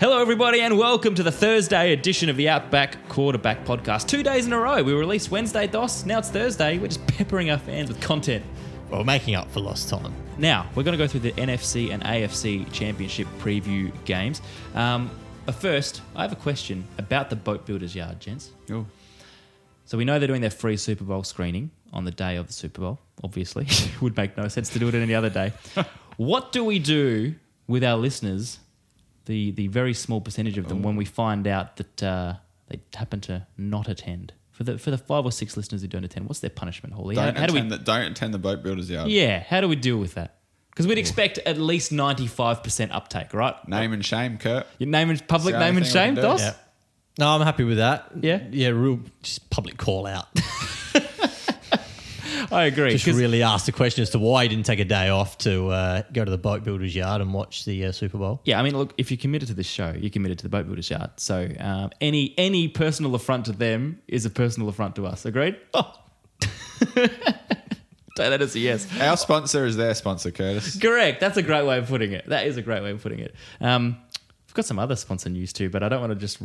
Hello, everybody, and welcome to the Thursday edition of the Outback Quarterback Podcast. Two days in a row. We released Wednesday, DOS. Now it's Thursday. We're just peppering our fans with content. Well, we're making up for lost time. Now, we're going to go through the NFC and AFC Championship preview games. Um, but first, I have a question about the Boat Builders Yard, gents. Oh. So we know they're doing their free Super Bowl screening on the day of the Super Bowl, obviously. Would make no sense to do it any other day. what do we do with our listeners, the, the very small percentage of them, when we find out that uh, they happen to not attend? For the, for the five or six listeners who don't attend, what's their punishment, Hally? Don't, How- how do we attend the, don't attend the boat builders yard. Yeah, how do we deal with that? Because we'd expect at least 95% uptake, right? Name and shame, Kurt. Your name and public name and shame, can do. Dos? Yeah. No, I'm happy with that. Yeah? Yeah, real just public call out. I agree. Just really ask the question as to why he didn't take a day off to uh, go to the boat builder's yard and watch the uh, Super Bowl. Yeah, I mean, look, if you're committed to this show, you're committed to the Boat Builders Yard. So um, any any personal affront to them is a personal affront to us. Agreed? Oh. Take that as a yes. Our sponsor is their sponsor, Curtis. Correct. That's a great way of putting it. That is a great way of putting it. Um, we've got some other sponsor news too, but I don't want to just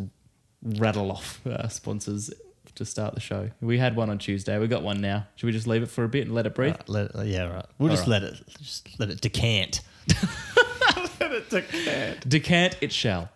rattle off uh, sponsors to start the show. We had one on Tuesday. We got one now. Should we just leave it for a bit and let it breathe? Right, let, uh, yeah, right. We'll just let it just let it decant. Decant it shall.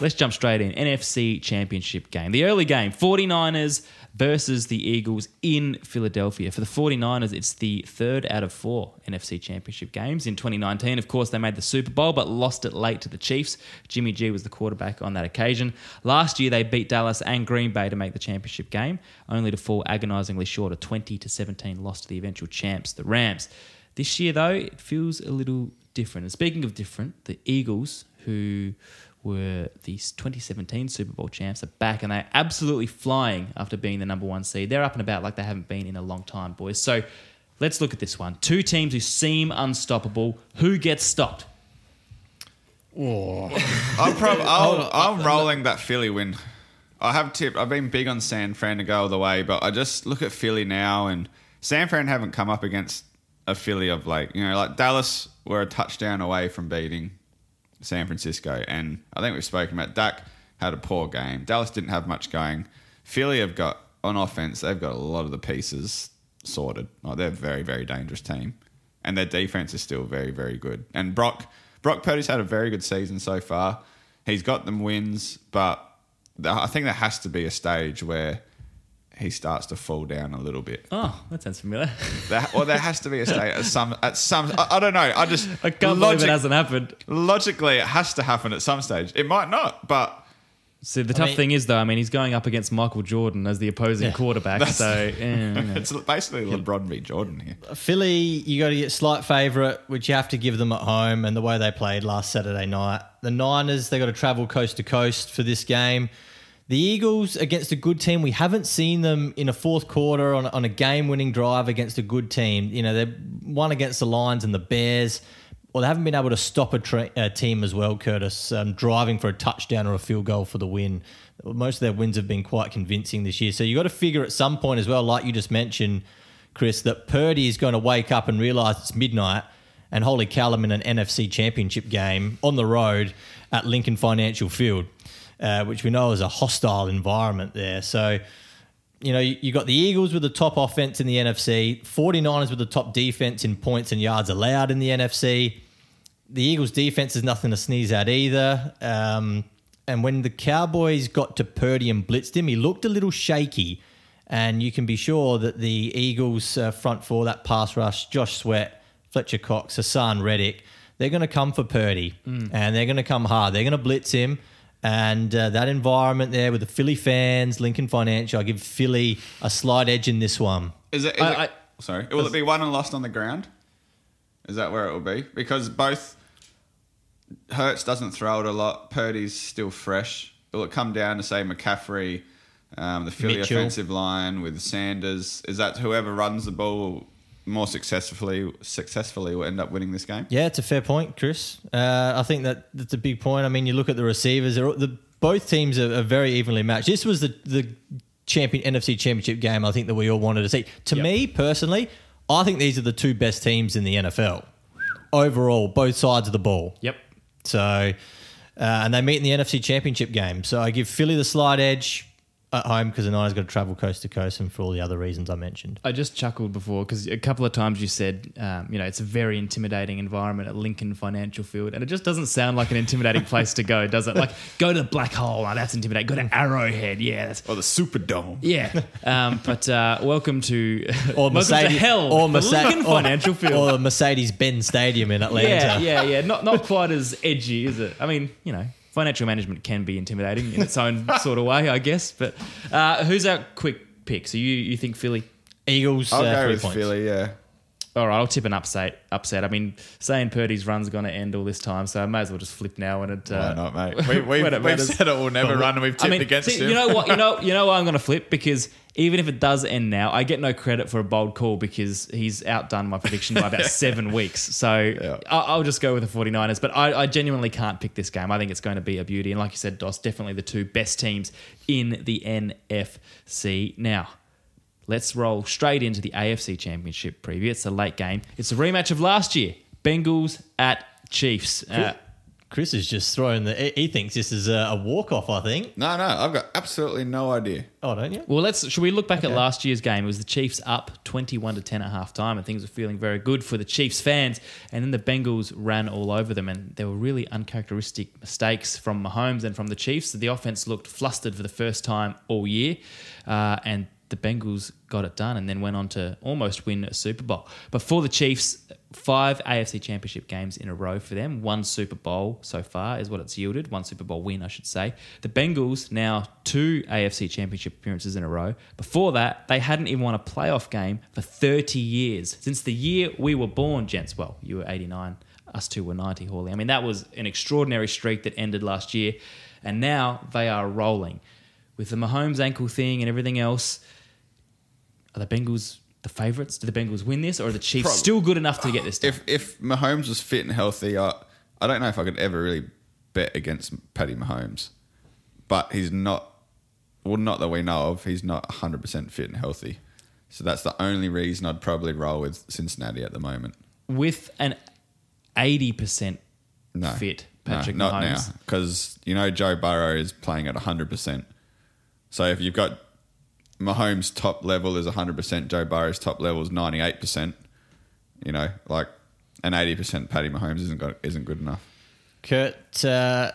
Let's jump straight in. NFC Championship game. The early game 49ers versus the Eagles in Philadelphia. For the 49ers, it's the third out of four NFC Championship games. In 2019, of course, they made the Super Bowl but lost it late to the Chiefs. Jimmy G was the quarterback on that occasion. Last year, they beat Dallas and Green Bay to make the championship game, only to fall agonisingly short a 20 to 17 loss to the eventual champs, the Rams. This year, though, it feels a little different. And speaking of different, the Eagles, who were the 2017 Super Bowl champs, are back and they're absolutely flying after being the number one seed. They're up and about like they haven't been in a long time, boys. So let's look at this one. Two teams who seem unstoppable. Who gets stopped? Oh. I'm, prob- I'll, I'm rolling that Philly win. I have tipped. I've been big on San Fran to go all the way, but I just look at Philly now, and San Fran haven't come up against a Philly of like you know like Dallas were a touchdown away from beating San Francisco, and I think we've spoken about Dak had a poor game. Dallas didn't have much going. Philly have got on offense. They've got a lot of the pieces sorted. Like they're a very very dangerous team, and their defense is still very very good. And Brock Brock Purdy's had a very good season so far. He's got them wins, but I think there has to be a stage where he starts to fall down a little bit. Oh, that sounds familiar. There, or there has to be a stage at some at some. I, I don't know. I just I can't believe it hasn't happened. logically it has to happen at some stage. It might not, but So the tough mean- thing is, though, I mean, he's going up against Michael Jordan as the opposing Yeah. quarterback. So you know. it's basically LeBron v Jordan here. Philly, you got to get slight favourite, which you have to give them at home, and the way they played last Saturday night. The Niners, they got to travel coast to coast for this game. The Eagles against a good team, we haven't seen them in a fourth quarter on, on a game-winning drive against a good team. You know, they won against the Lions and the Bears. Well, they haven't been able to stop a, tra- a team as well, Curtis, um, driving for a touchdown or a field goal for the win. Most of their wins have been quite convincing this year. So you've got to figure at some point as well, like you just mentioned, Chris, that Purdy is going to wake up and realize it's midnight and holy cow, in an NFC championship game on the road at Lincoln Financial Field, uh, which we know is a hostile environment there. So, you know, you, you got the Eagles with the top offense in the NFC, 49ers with the top defense in points and yards allowed in the NFC. The Eagles' defense is nothing to sneeze at either. Um, and when the Cowboys got to Purdy and blitzed him, he looked a little shaky. And you can be sure that the Eagles' uh, front four, that pass rush, Josh Sweat, Fletcher Cox, Haason Reddick, they're going to come for Purdy and they're going to come hard. They're going to blitz him. And uh, that environment there with the Philly fans, Lincoln Financial, I give Philly a slight edge in this one. Is it? Is I- it I- sorry, will it be won and lost on the ground? Is that where it will be? Because both Hurts doesn't throw it a lot. Purdy's still fresh. Will it come down to say McCaffrey, um, the Philly Mitchell. offensive line with Sanders? Is that whoever runs the ball more successfully successfully will end up winning this game? Yeah, it's a fair point, Chris. Uh, I think that that's a big point. I mean, you look at the receivers; they're, the both teams are, are very evenly matched. This was the the champion NFC championship game. I think that we all wanted to see. To Yep. me personally, I think these are the two best teams in the NFL overall, both sides of the ball. Yep. So, uh, and they meet in the NFC Championship game. So I give Philly the slight edge at home because the Niners got to travel coast to coast, and for all the other reasons I mentioned. I just chuckled before because a couple of times you said, um, you know, it's a very intimidating environment at Lincoln Financial Field, and it just doesn't sound like an intimidating place to go, does it? Like, go to the Black Hole, oh, that's intimidating. Go to Arrowhead, yeah, that's Or the Superdome. yeah. Um, but uh, welcome to Or welcome to hell, or, for Merce- Lincoln or- Financial Field. or Mercedes Benz Stadium in Atlanta. yeah, yeah, yeah. Not not quite as edgy, is it? I mean, you know, financial management can be intimidating in its own sort of way, I guess. But uh, who's our quick pick? So you you think Philly? Eagles. I'll uh, go three with points. Philly. Yeah. All right, I'll tip an upset. Upset. I mean, saying Purdy's run's going to end all this time, so I may as well just flip now. And it. Why Uh, not, mate? We, we've, it we've said it will never run, and we've tipped I mean, against see, him. you know what? You know, you know why I'm going to flip because even if it does end now, I get no credit for a bold call because he's outdone my prediction by about seven weeks. So Yeah. I- I'll just go with the 49ers. But I, I genuinely can't pick this game. I think it's going to be a beauty. And like you said, Dos, definitely the two best teams in the NFC. Now, let's roll straight into the AFC Championship preview. It's a late game. It's a rematch of last year Bengals at Chiefs. Uh, Chris is just throwing the. he- He thinks this is a, a walk off. I think. no, no, I've got absolutely no idea. Oh, don't you? Well, let's. Should we look back at last year's game? It was the Chiefs up twenty-one to ten at half time, and things were feeling very good for the Chiefs fans. And then the Bengals ran all over them, and there were really uncharacteristic mistakes from Mahomes and from the Chiefs. The offense looked flustered for the first time all year, uh, and the Bengals got it done, and then went on to almost win a Super Bowl. But for the Chiefs, five AFC Championship games in a row for them. One Super Bowl so far is what it's yielded. One Super Bowl win, I should say. The Bengals now two AFC Championship appearances in a row. Before that, they hadn't even won a playoff game for 30 years. Since the year we were born, gents. Well, you were 89. Us two were 90, Hally. I mean, that was an extraordinary streak that ended last year. And now they are rolling. With the Mahomes ankle thing and everything else, are the Bengals the favourites? Do the Bengals win this, or are the Chiefs Prob- still good enough to get this done? If if Mahomes was fit and healthy, I, I don't know if I could ever really bet against Patty Mahomes. But he's not, well, not that we know of. He's not 100% fit and healthy. So that's the only reason I'd probably roll with Cincinnati at the moment. With an eighty percent No. fit No, Patrick not Mahomes, now. Because, you know, Joe Burrow is playing at 100%. So if you've got Mahomes' top level is 100%, Joe Burrow's top level is 98%, you know, like an 80% Patty Mahomes isn't, got, isn't good enough. Kurt, uh,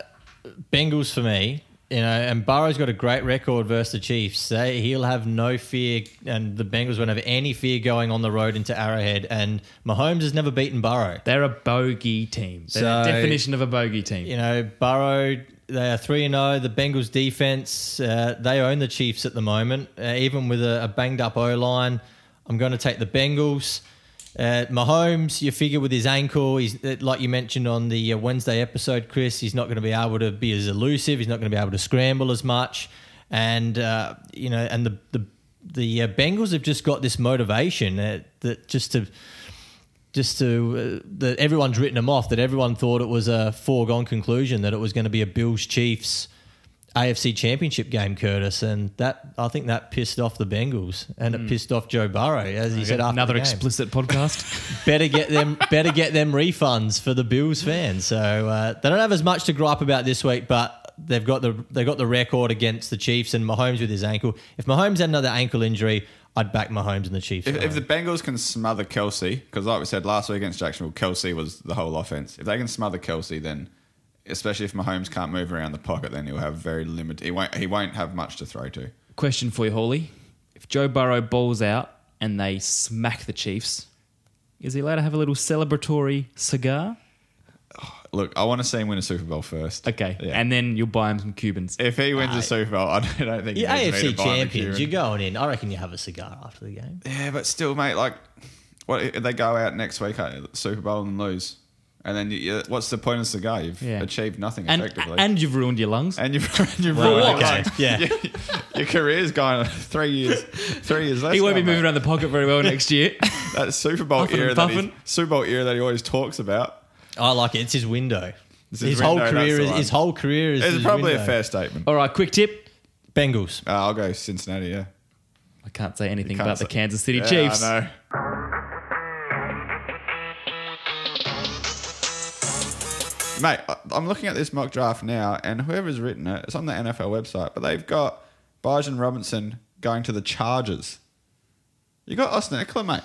Bengals for me. You know, and Burrow's got a great record versus the Chiefs. They, he'll have no fear, and the Bengals won't have any fear going on the road into Arrowhead. And Mahomes has never beaten Burrow. they're a bogey team. They're So- the definition of a bogey team. You know, Burrow, they are 3 0. The Bengals defense, uh, they own the Chiefs at the moment, uh, even with a, a banged up O line. I'm going to take the Bengals. Uh, Mahomes, you figure with his ankle, he's uh, like you mentioned on the uh, Wednesday episode, Chris. He's not going to be able to be as elusive. He's not going to be able to scramble as much, and uh, you know, and the the the uh, Bengals have just got this motivation that just to just to uh, that everyone's written them off. That everyone thought it was a foregone conclusion that it was going to be a Bills Chiefs AFC Championship game, Curtis, and that I think that pissed off the Bengals and it pissed off Joe Burrow, as he said after Another explicit podcast. better get them better get them refunds for the Bills fans. So uh, they don't have as much to gripe about this week, but they've got the they got the record against the Chiefs and Mahomes with his ankle. If Mahomes had another ankle injury, I'd back Mahomes and the Chiefs. If, if the Bengals can smother Kelce, because like we said last week against Jacksonville, Kelce was the whole offense. If they can smother Kelce, then especially if Mahomes can't move around the pocket, then he'll have very limited. He won't. He won't have much to throw to. Question for you, Hally: If Joe Burrow balls out and they smack the Chiefs, is he allowed to have a little celebratory cigar? Look, I want to see him win a Super Bowl first. Okay, Yeah. and then you'll buy him some Cubans. if he wins a Super Bowl, I don't, I don't think he You're needs me AFC to buy him a champions, Cuban. you're going in. I reckon you have a cigar after the game. Yeah, but still, mate. Like, what if they go out next week uh, Super Bowl and lose, and then you, you, what's the point of the cigar? You've Yeah. achieved nothing and effectively, and you've ruined your lungs. and you've, you've Well, ruined okay, it. yeah. your, your career's gone three years. Three years less. he won't be now, moving mate. around the pocket very well next year. that Super Bowl Puffing and era that he, puffing. Super Bowl era that he always talks about. I like it. It's his window. It's his his whole window, that's career is his whole career is It's his probably window. a fair statement. All right, quick tip: Bengals. Uh, I'll go Cincinnati. Yeah. I can't say anything Can't about the Kansas City Yeah, Chiefs. I know. Mate, I- I'm looking at this mock draft now, and whoever's written it, it's on the NFL website, but they've got Bijan Robinson going to the Chargers. You got Austin Ekeler, mate.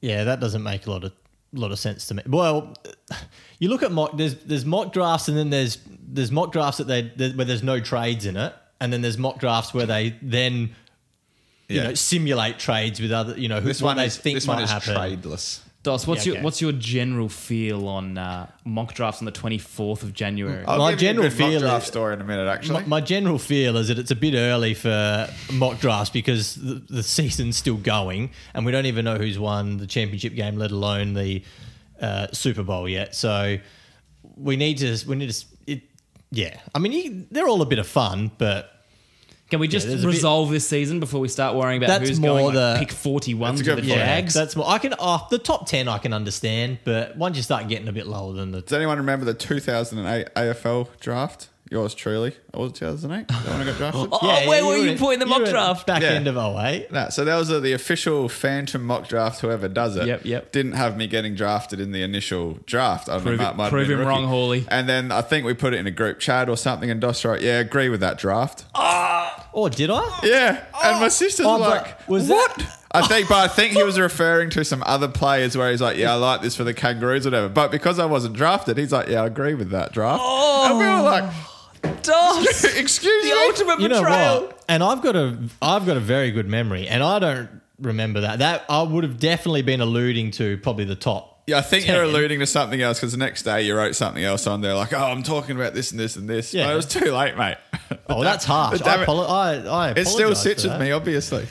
Yeah, that doesn't make a lot of lot of sense to me. Well, you look at mock. There's there's mock drafts, and then there's there's mock drafts that they that- where there's no trades in it, and then there's mock drafts where they then you Yeah. know simulate trades with other you know who This what one they is think this might one is happen. tradeless. Dos, what's Yeah, your okay. what's your general feel on uh, mock drafts on the twenty fourth of January? I'll My give you a general good mock feel draft is- story in a minute, actually. My, my general feel is that it's a bit early for mock drafts because the, the season's still going, and we don't even know who's won the championship game, let alone the uh, Super Bowl yet. So we need to we need to it, yeah. I mean, you, they're all a bit of fun, but Can we just there's a bit- resolve this season before we start worrying about That's who's more going like, pick forty one That's to the good point. Jags? that's more. I can oh, the top ten I can understand, but once you start getting a bit lower than the Does anyone remember the 2008 AFL draft? Yours truly. Or was it 2008? That when I got drafted? Oh, where were were you in- putting the mock draft? Back Yeah. end of 08. No, so that was uh, the official Phantom mock draft. Whoever does it, Yep, yep. didn't have me getting drafted in the initial draft. I Prove mean, it- might- might prove him wrong. Hally. And then I think we put it in a group chat or something, and Dos wrote, "Yeah, agree with that draft." Or did I? Yeah, and my oh. sister's Oh, like, was "What?" that- I think, but I think he was referring to some other players where he's like, "Yeah, I like this for the Kangaroos, whatever." But because I wasn't drafted, he's like, "Yeah, I agree with that draft." And we were like, oh. Dos, "Excuse the me." ultimate you know betrayal. what? And I've got a I've got a very good memory, and I don't remember that. That I would have definitely been alluding to probably the top. Yeah, I think 10. you're alluding to something else because the next day you wrote something else on there, like, "Oh, I'm talking about this and this and this." Yeah. But it was too late, mate. Oh, that's harsh. I, it, apolo- I, I it still sits with me, obviously.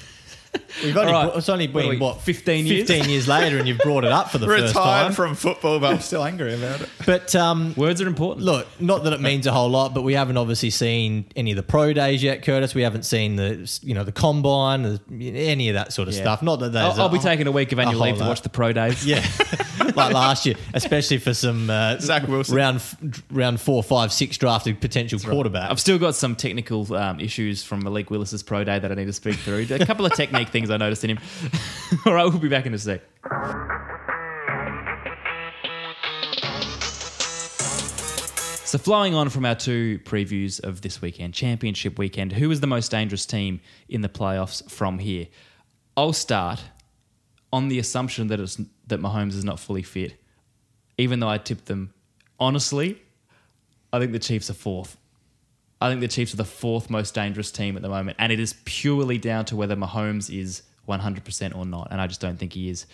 We've only All right. brought- it's only What been we, what 15 years? 15 years later, and you've brought it up for the first time. Retired from football, but I'm still angry about it. but um, Words are important. Look, not that it means a whole lot, but we haven't obviously seen any of the pro days yet, Curtis. We haven't seen the you know the combine, any of that sort of Yeah. stuff. Not that I'll, I'll be taking a week of annual leave to watch the pro days. Yeah, like last year, especially for some uh, Zach Wilson. round round four, five, six drafted potential quarterback. I've still got some technical um, issues from Malik Willis's pro day that I need to speak through. A couple of technique things I noticed in him. All right, we'll be back in a sec. So, flowing on from our two previews of this weekend, Championship weekend, who is the most dangerous team in the playoffs from here? I'll start on the assumption that it's that Mahomes is not fully fit. Even though I tipped them, honestly, I think the Chiefs are fourth. I think the Chiefs are the fourth most dangerous team at the moment, and it is purely down to whether Mahomes is 100% or not, and I just don't think he is.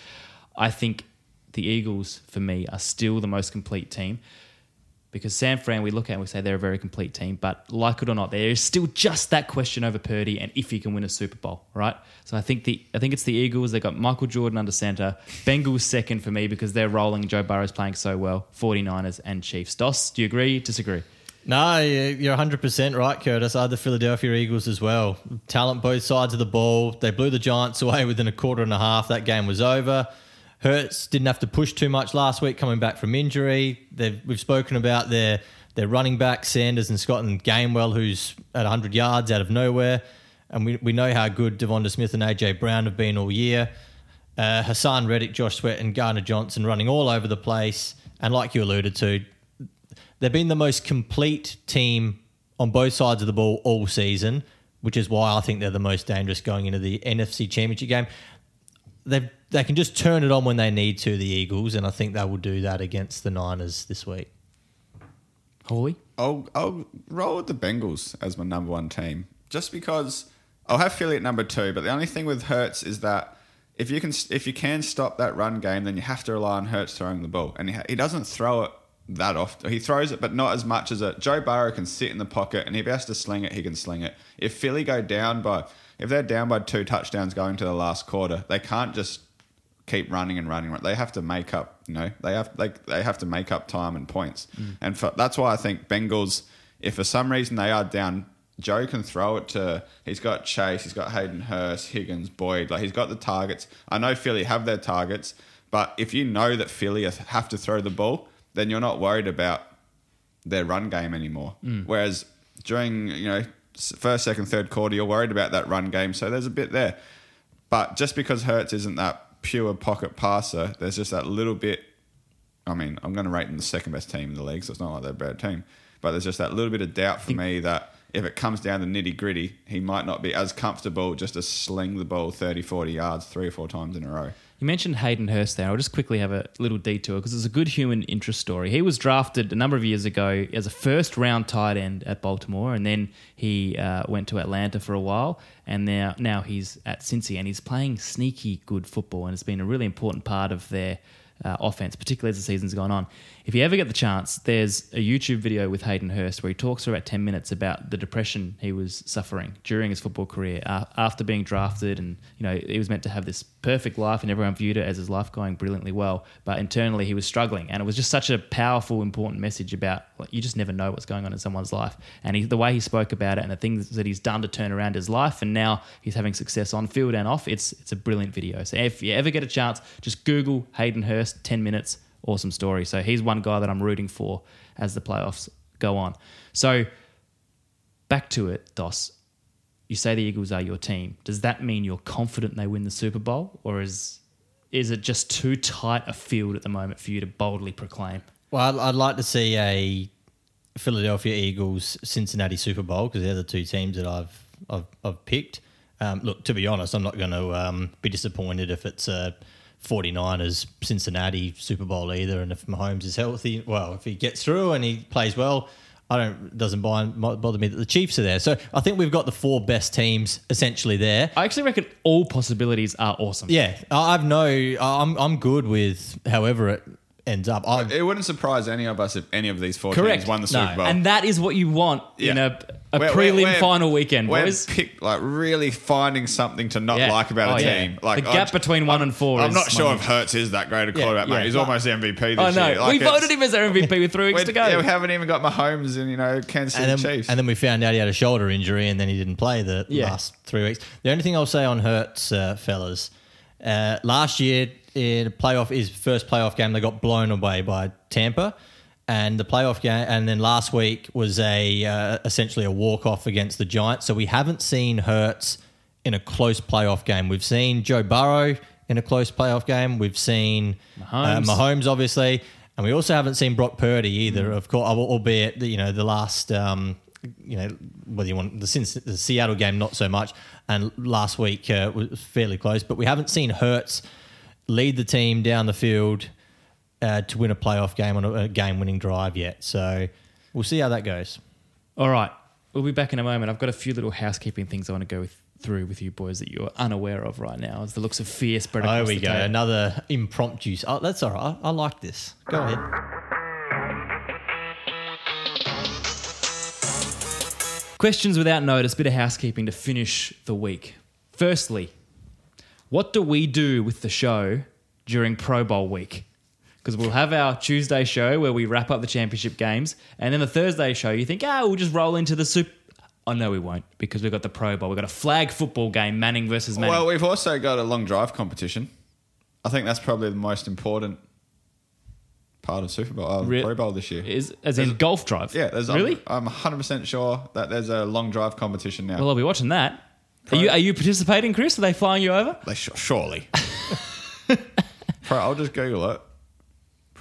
I think the Eagles, for me, are still the most complete team because San Fran, we look at and we say they're a very complete team, but like it or not, there is still just that question over Purdy and if he can win a Super Bowl, right? So I think the I think it's the Eagles. They got Michael Jordan under center. Bengals second for me because they're rolling. Joe Burrow's playing so well. 49ers and Chiefs. Dos, do you agree? Disagree? No, you- you're 100% right, Curtis. I had the Philadelphia Eagles as well. Talent both sides of the ball. They blew the Giants away within a quarter and a half. That game was over. Hurts didn't have to push too much last week coming back from injury. They've, we've spoken about their, their running back, Sanders and Scott and Gainwell, who's at 100 yards out of nowhere. And we, we know how good Devonta Smith and AJ Brown have been all year. Uh, Haason Reddick, Josh Sweat, and Gardner Johnson running all over the place. And like you alluded to, they've been the most complete team on both sides of the ball all season, which is why I think they're the most dangerous going into the NFC Championship game. They they can just turn it on when they need to, the Eagles, and I think they will do that against the Niners this week. Hally? I'll I'll roll with the Bengals as my number one team, just because I'll have Philly at number two. But the only thing with Hurts is that if you can if you can stop that run game, then you have to rely on Hurts throwing the ball, and he, he doesn't throw it that often. He throws it, but not as much as it. Joe Burrow can sit in the pocket, and if he has to sling it, he can sling it. If Philly go down by if they're down by two touchdowns going to the last quarter, they can't just keep running and running. They have to make up, you know, they have like they have to make up time and points, mm. and for, that's why I think Bengals. If for some reason they are down, Joe can throw it to. He's got Chase, he's got Hayden Hurst, Higgins, Boyd. Like he's got the targets. I know Philly have their targets, but if you know that Philly have to throw the ball, then you're not worried about their run game anymore. Mm. Whereas during you know first, second, third quarter, you're worried about that run game. So there's a bit there. But just because Hurts isn't that pure pocket passer, there's just that little bit. I mean, I'm going to rate them the second best team in the league, so it's not like they're a bad team. But there's just that little bit of doubt for me that if it comes down to nitty gritty, he might not be as comfortable just to sling the ball 30, 40 yards three or four times in a row. You mentioned Hayden Hurst there. I'll just quickly have a little detour because it's a good human interest story. He was drafted a number of years ago as a first round tight end at Baltimore, and then he uh, went to Atlanta for a while, and now now he's at Cincy, and he's playing sneaky good football, and it's been a really important part of their uh, offense, particularly as the season's gone on. If you ever get the chance, there's a YouTube video with Hayden Hurst where he talks for about 10 minutes about the depression he was suffering during his football career uh, after being drafted. And, you know, he was meant to have this perfect life and everyone viewed it as his life going brilliantly well. But internally, he was struggling. And it was just such a powerful, important message about like, you just never know what's going on in someone's life. And he, the way he spoke about it and the things that he's done to turn around his life, and now he's having success on field and off, it's, it's a brilliant video. So if you ever get a chance, just Google Hayden Hurst, 10 minutes awesome story. So he's one guy that I'm rooting for as the playoffs go on. So back to it, Dos. You say the Eagles are your team. Does that mean you're confident they win the Super Bowl, or is is it just too tight a field at the moment for you to boldly proclaim? Well, I'd, like to see a Philadelphia Eagles Cincinnati Super Bowl because they're the two teams that I've I've, I've picked. Um, look, to be honest, I'm not going to um, be disappointed if it's a 49ers Cincinnati Super Bowl either. And if Mahomes is healthy, well, if he gets through and he plays well, I don't doesn't bother me that the Chiefs are there. So I think we've got the four best teams essentially there. I actually reckon all possibilities are awesome. Yeah, I- I've no, I'm I'm good with however it ends up. I, It wouldn't surprise any of us if any of these four Correct. teams won the No. Super Bowl. And that is what you want in Yeah. a, a We're- prelim we're- we're- final weekend, we're boys. pick, like really finding something to not Yeah. like about Oh, a yeah. team. Like The gap I- between one and four I'm is not sure money. if Hurts is that great a quarterback, yeah. mate. He's Like- almost MVP this I know. year. Like, we voted him as our MVP with three weeks to go. Yeah, we haven't even got Mahomes and you know Kansas City and then, Chiefs. and then we found out he had a shoulder injury and then he didn't play the Yeah. last three weeks. The only thing I'll say on Hurts, uh, fellas, uh, last year in a playoff, his first playoff game, they got blown away by Tampa. And the playoff game, and then last week was a uh, essentially a walk off against the Giants. So we haven't seen Hurts in a close playoff game. We've seen Joe Burrow in a close playoff game. We've seen Mahomes. uh, Mahomes, obviously, and we also haven't seen Brock Purdy either. Of course, albeit the- you know the last, um, you know whether you want the, since the Seattle game, not so much, and last week uh, was fairly close. But we haven't seen Hurts lead the team down the field uh, to win a playoff game on a, a game-winning drive yet. So we'll see how that goes. All right. We'll be back in a moment. I've got a few little housekeeping things I want to go with, through with you boys that you're unaware of right now as the looks of fear spread across Oh, we the go. table. Another impromptu. Oh, that's all right. I, I like this. Go ahead. Questions without notice, bit of housekeeping to finish the week. Firstly, what do we do with the show during Pro Bowl week? Because we'll have our Tuesday show where we wrap up the championship games, and then the Thursday show, you think, ah, we'll just roll into the Super. Oh, no, we won't, because we've got the Pro Bowl. We've got a flag football game, Manning versus Manning. well, we've also got a long drive competition. I think that's probably the most important part of Super Bowl, uh, Re- Pro Bowl this year. Is, as in golf drive? Yeah, there's Really? I'm, I'm 100% sure that there's a long drive competition now. Well, I'll be watching that. Are you, are you participating, Chris? Are they flying you over? They sh- surely. Pro, I'll just Google it.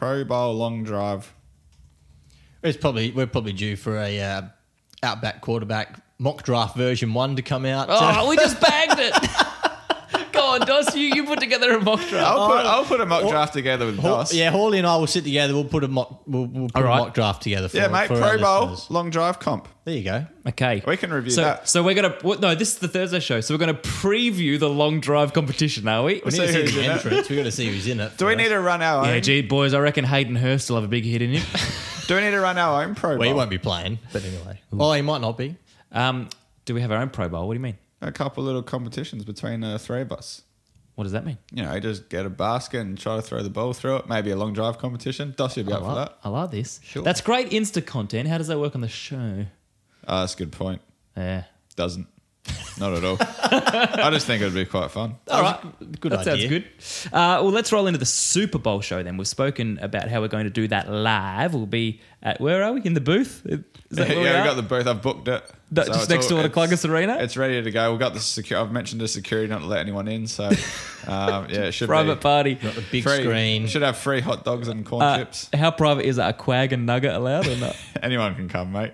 Pro Bowl long drive. It's probably we're probably due for a uh, outback quarterback mock draft version one to come out. Oh, we just bagged it. Go on, Dos. You, you put together a mock draft. I'll put I'll put a mock draft together with Haw- Doss. yeah, Hally and I will sit together. We'll put a mock. We'll, we'll put All right. a mock draft together. For, Yeah, mate. for our Pro Bowl listeners. long drive comp. There you go. Okay, We can review so, that. So we're gonna what, no. This is the Thursday show, so we're gonna preview the long drive competition, are we? We need see to see who's the in it. entrance. We've got to see who's in it. Do we first. need to run our Yeah, own? gee, boys, I reckon Hayden Hurst will have a big hit in him. Do we need to run our own Pro Bowl? Well, he won't be playing, but anyway. Well, he might not be. um, do we have our own Pro Bowl? What do you mean? A couple little competitions between uh, three of us. What does that mean? You know, just get a basket and try to throw the ball through it. Maybe a long drive competition. Doss will be I up for that. I like this. Sure. That's great Insta content. How does that work on the show? Oh, that's a good point. Yeah. Doesn't. Not at all. I just think it would be quite fun. All right. Good that idea. sounds good. Uh, well, let's roll into the Super Bowl show then. We've spoken about how we're going to do that live. We'll be at, where are we? In the booth? Is that yeah, where we we are? got the booth. I've booked it. That- So just it's next door to it's- Arena? It's ready to go. We've got the security. I've mentioned the security not to let anyone in. So um, yeah, it should be Private be party. Got the big free. screen. Should have free hot dogs and corn Uh, chips. how private is that? A quag and nugget allowed or not? Anyone can come, mate.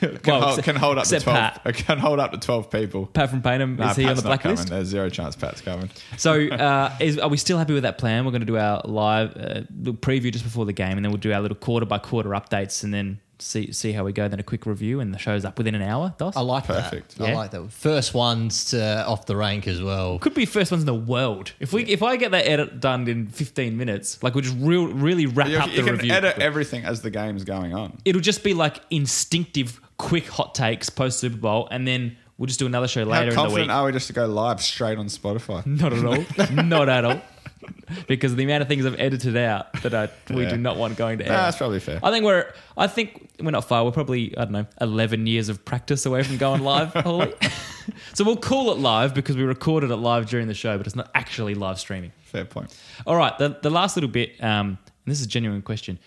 Can, Well, hold, can hold up to except twelve. Pat. Can hold up to twelve people. Pat from Paynham, Nah, is he on the not coming. blacklist? There's zero chance Pat's coming. So, uh, is, are we still happy with that plan? We're going to do our live uh, preview just before the game, and then we'll do our little quarter by quarter updates, and then see see how we go. Then a quick review, and the show's up within an hour. Dos? I like Perfect. that. I Yeah. like that. First ones to, off the rank as well. Could be first ones in the world. If we if I get that edit done in 15 minutes, like we'll just real really wrap You, up the you the can review. edit everything as the game's going on. It'll just be like instinctive, quick hot takes post Super Bowl, and then we'll just do another show How later in the week. confident are we just to go live straight on Spotify? Not at all. not at all. Because the amount of things I've edited out that I, we Yeah. do not want going to air. Nah, that's probably fair. I think we're. I think we're not far. We're probably I don't know, eleven years of practice away from going live. Hally. so we'll call it live because we recorded it live during the show, but it's not actually live streaming. Fair point. All right, the, the last little bit, um, and this is a genuine question,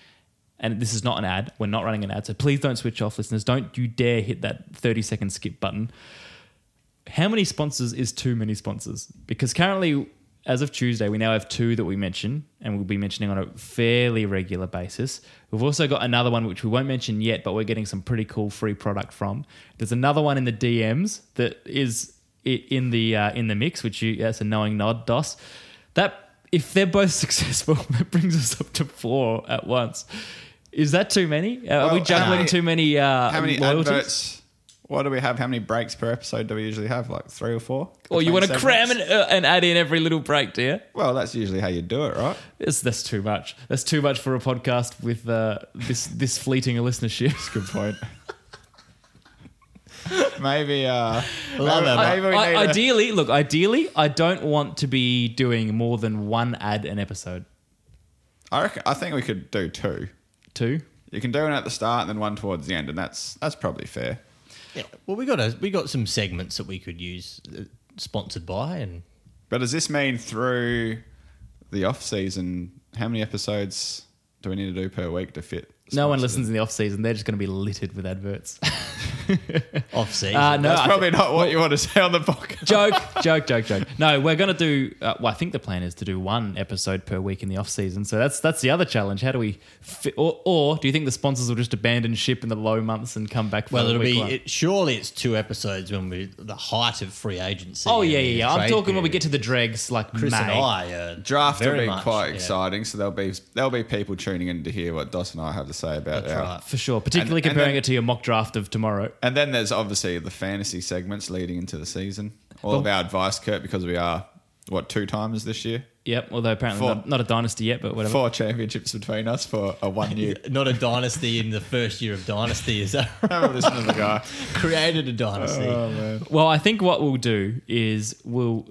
and this is not an ad. We're not running an ad, so please don't switch off, listeners. Don't you dare hit that 30 second skip button. How many sponsors is too many sponsors? Because currently, as of Tuesday, we now have two that we mention, and we'll be mentioning on a fairly regular basis. We've also got another one which we won't mention yet, but we're getting some pretty cool free product from. There's another one in the DMs that is in the uh, in the mix, which you that's a knowing nod, Dos. That if they're both successful, that brings us up to four at once. Is that too many? Uh, are we juggling too many? Uh, How many loyalties? adverts? What do we have? How many breaks per episode do we usually have? Like three or four? Or you want to cram segments? and, uh, and add in every little break, do you? Well, that's usually how you do it, right? It's, that's too much. That's too much for a podcast with uh, this this fleeting a listenership. Good point. maybe, uh, Love maybe, it. maybe we I- need a- ideally, look, ideally, I don't want to be doing more than one ad an episode. I reckon, I think we could do two. Two. You can do one at the start and then one towards the end, and that's that's probably fair. Yeah. Well, we got a, we got some segments that we could use, uh, sponsored by, and But does this mean through the off season, how many episodes do we need to do per week to fit? No one sponsors? listens in the off season. They're just going to be littered with adverts. off season. Uh, no, That's I probably not what you want to say on the podcast. joke, joke, joke, joke. No, we're going to do. Uh, well, I think the plan is to do one episode per week in the off season. So that's that's the other challenge. How do we? Fit, or, or do you think the sponsors will just abandon ship in the low months and come back? For well, it'll week be one? it, surely it's two episodes when we the height of free agency. Oh yeah, yeah, yeah. I'm trade talking when we get to the dregs, like Chris May. and I. Uh, Draft will be much, quite yeah. exciting, so there'll be there'll be people tuning in to hear what Dos and I have to say about That's our. right. For sure, particularly And- and comparing then- it to your mock draft of tomorrow. And then there's obviously the fantasy segments leading into the season. All of our advice, Kurt, because we are what two times this year, Yep. Although apparently Four. not, not a dynasty yet, but whatever. four championships between us for a one year. Not a dynasty in the first year of dynasty, is that right? Have a listen the guy. Created a dynasty. Oh, Well, I think what we'll do is we'll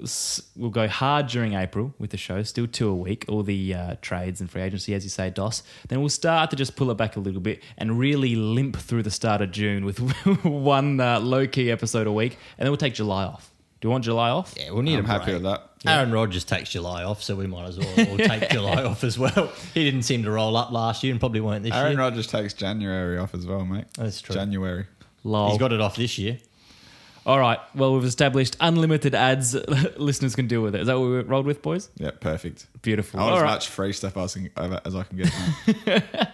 we'll go hard during April with the show, still two a week, all the uh, trades and free agency, as you say, Dos. Then we'll start to just pull it back a little bit and really limp through the start of June with one uh, low key episode a week, and then we'll take July off. Do you want July off? yeah, we'll need I'm a happy break. with that. Aaron Rodgers takes July off, so we might as well all take July off as well. He didn't seem to roll up last year and probably won't this Aaron year. Aaron Rodgers takes January off as well, mate. That's true. January. Lol. He's got it off this year. All right. Well, we've established unlimited ads. Listeners can deal with it. Is that what we rolled with, boys? Yeah, perfect. Beautiful. I want All as right. much free stuff as, I can, as I can get.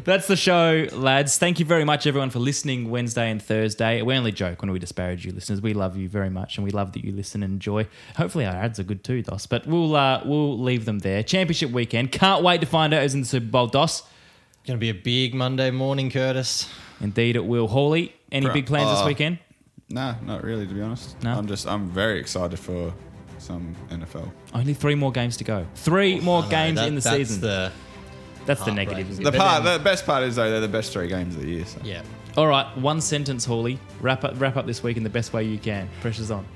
That's the show, lads. Thank you very much, everyone, for listening Wednesday and Thursday. We only joke when we disparage you, listeners. We love you very much, and we love that you listen and enjoy. Hopefully, our ads are good too, Dos. But we'll uh, we'll leave them there. Championship weekend. Can't wait to find out who's in the Super Bowl, Dos. Going to be a big Monday morning, Curtis. Indeed, it will. Hally, any Bro, big plans this uh, weekend? nah, not really, to be honest. No? I'm just, I'm very excited for some NFL. Only three more games to go. Three more I know, games that- in the that's season. The, that's the negative. isn't The? But part, the best part is though they're the best three games of the year. So. yeah. All right, one sentence, Hally. Wrap up, wrap up this week in the best way you can. Pressure's on.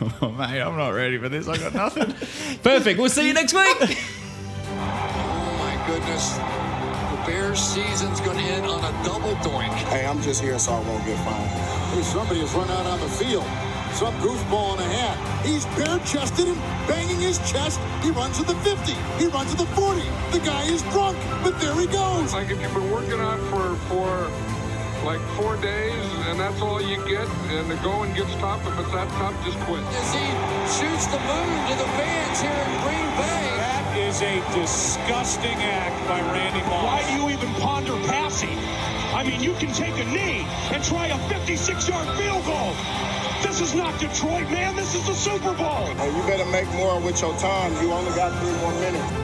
oh, mate, I'm not ready for this. I got nothing. Perfect. We'll see you next week. Oh my goodness. The Bears season's going to end on a double doink. Hey, I'm just here so I won't get fined. Hey, somebody has run out on the field. Some goofball in a hat. He's bare-chested and banging his chest. He runs to the 50. He runs to the 40. The guy is drunk, but there he goes. Like if you've been working on for for like four days, and that's all you get. And the going gets tough. If it's that tough, just quit. As he shoots the moon to the fans here in Green Bay. That is a disgusting act by Randy Moss. Why do you even ponder passing? I mean, you can take a knee and try a 56-yard field goal. This is not Detroit, man. This is the Super Bowl. Hey, you better make more with your time. You only got three more minutes.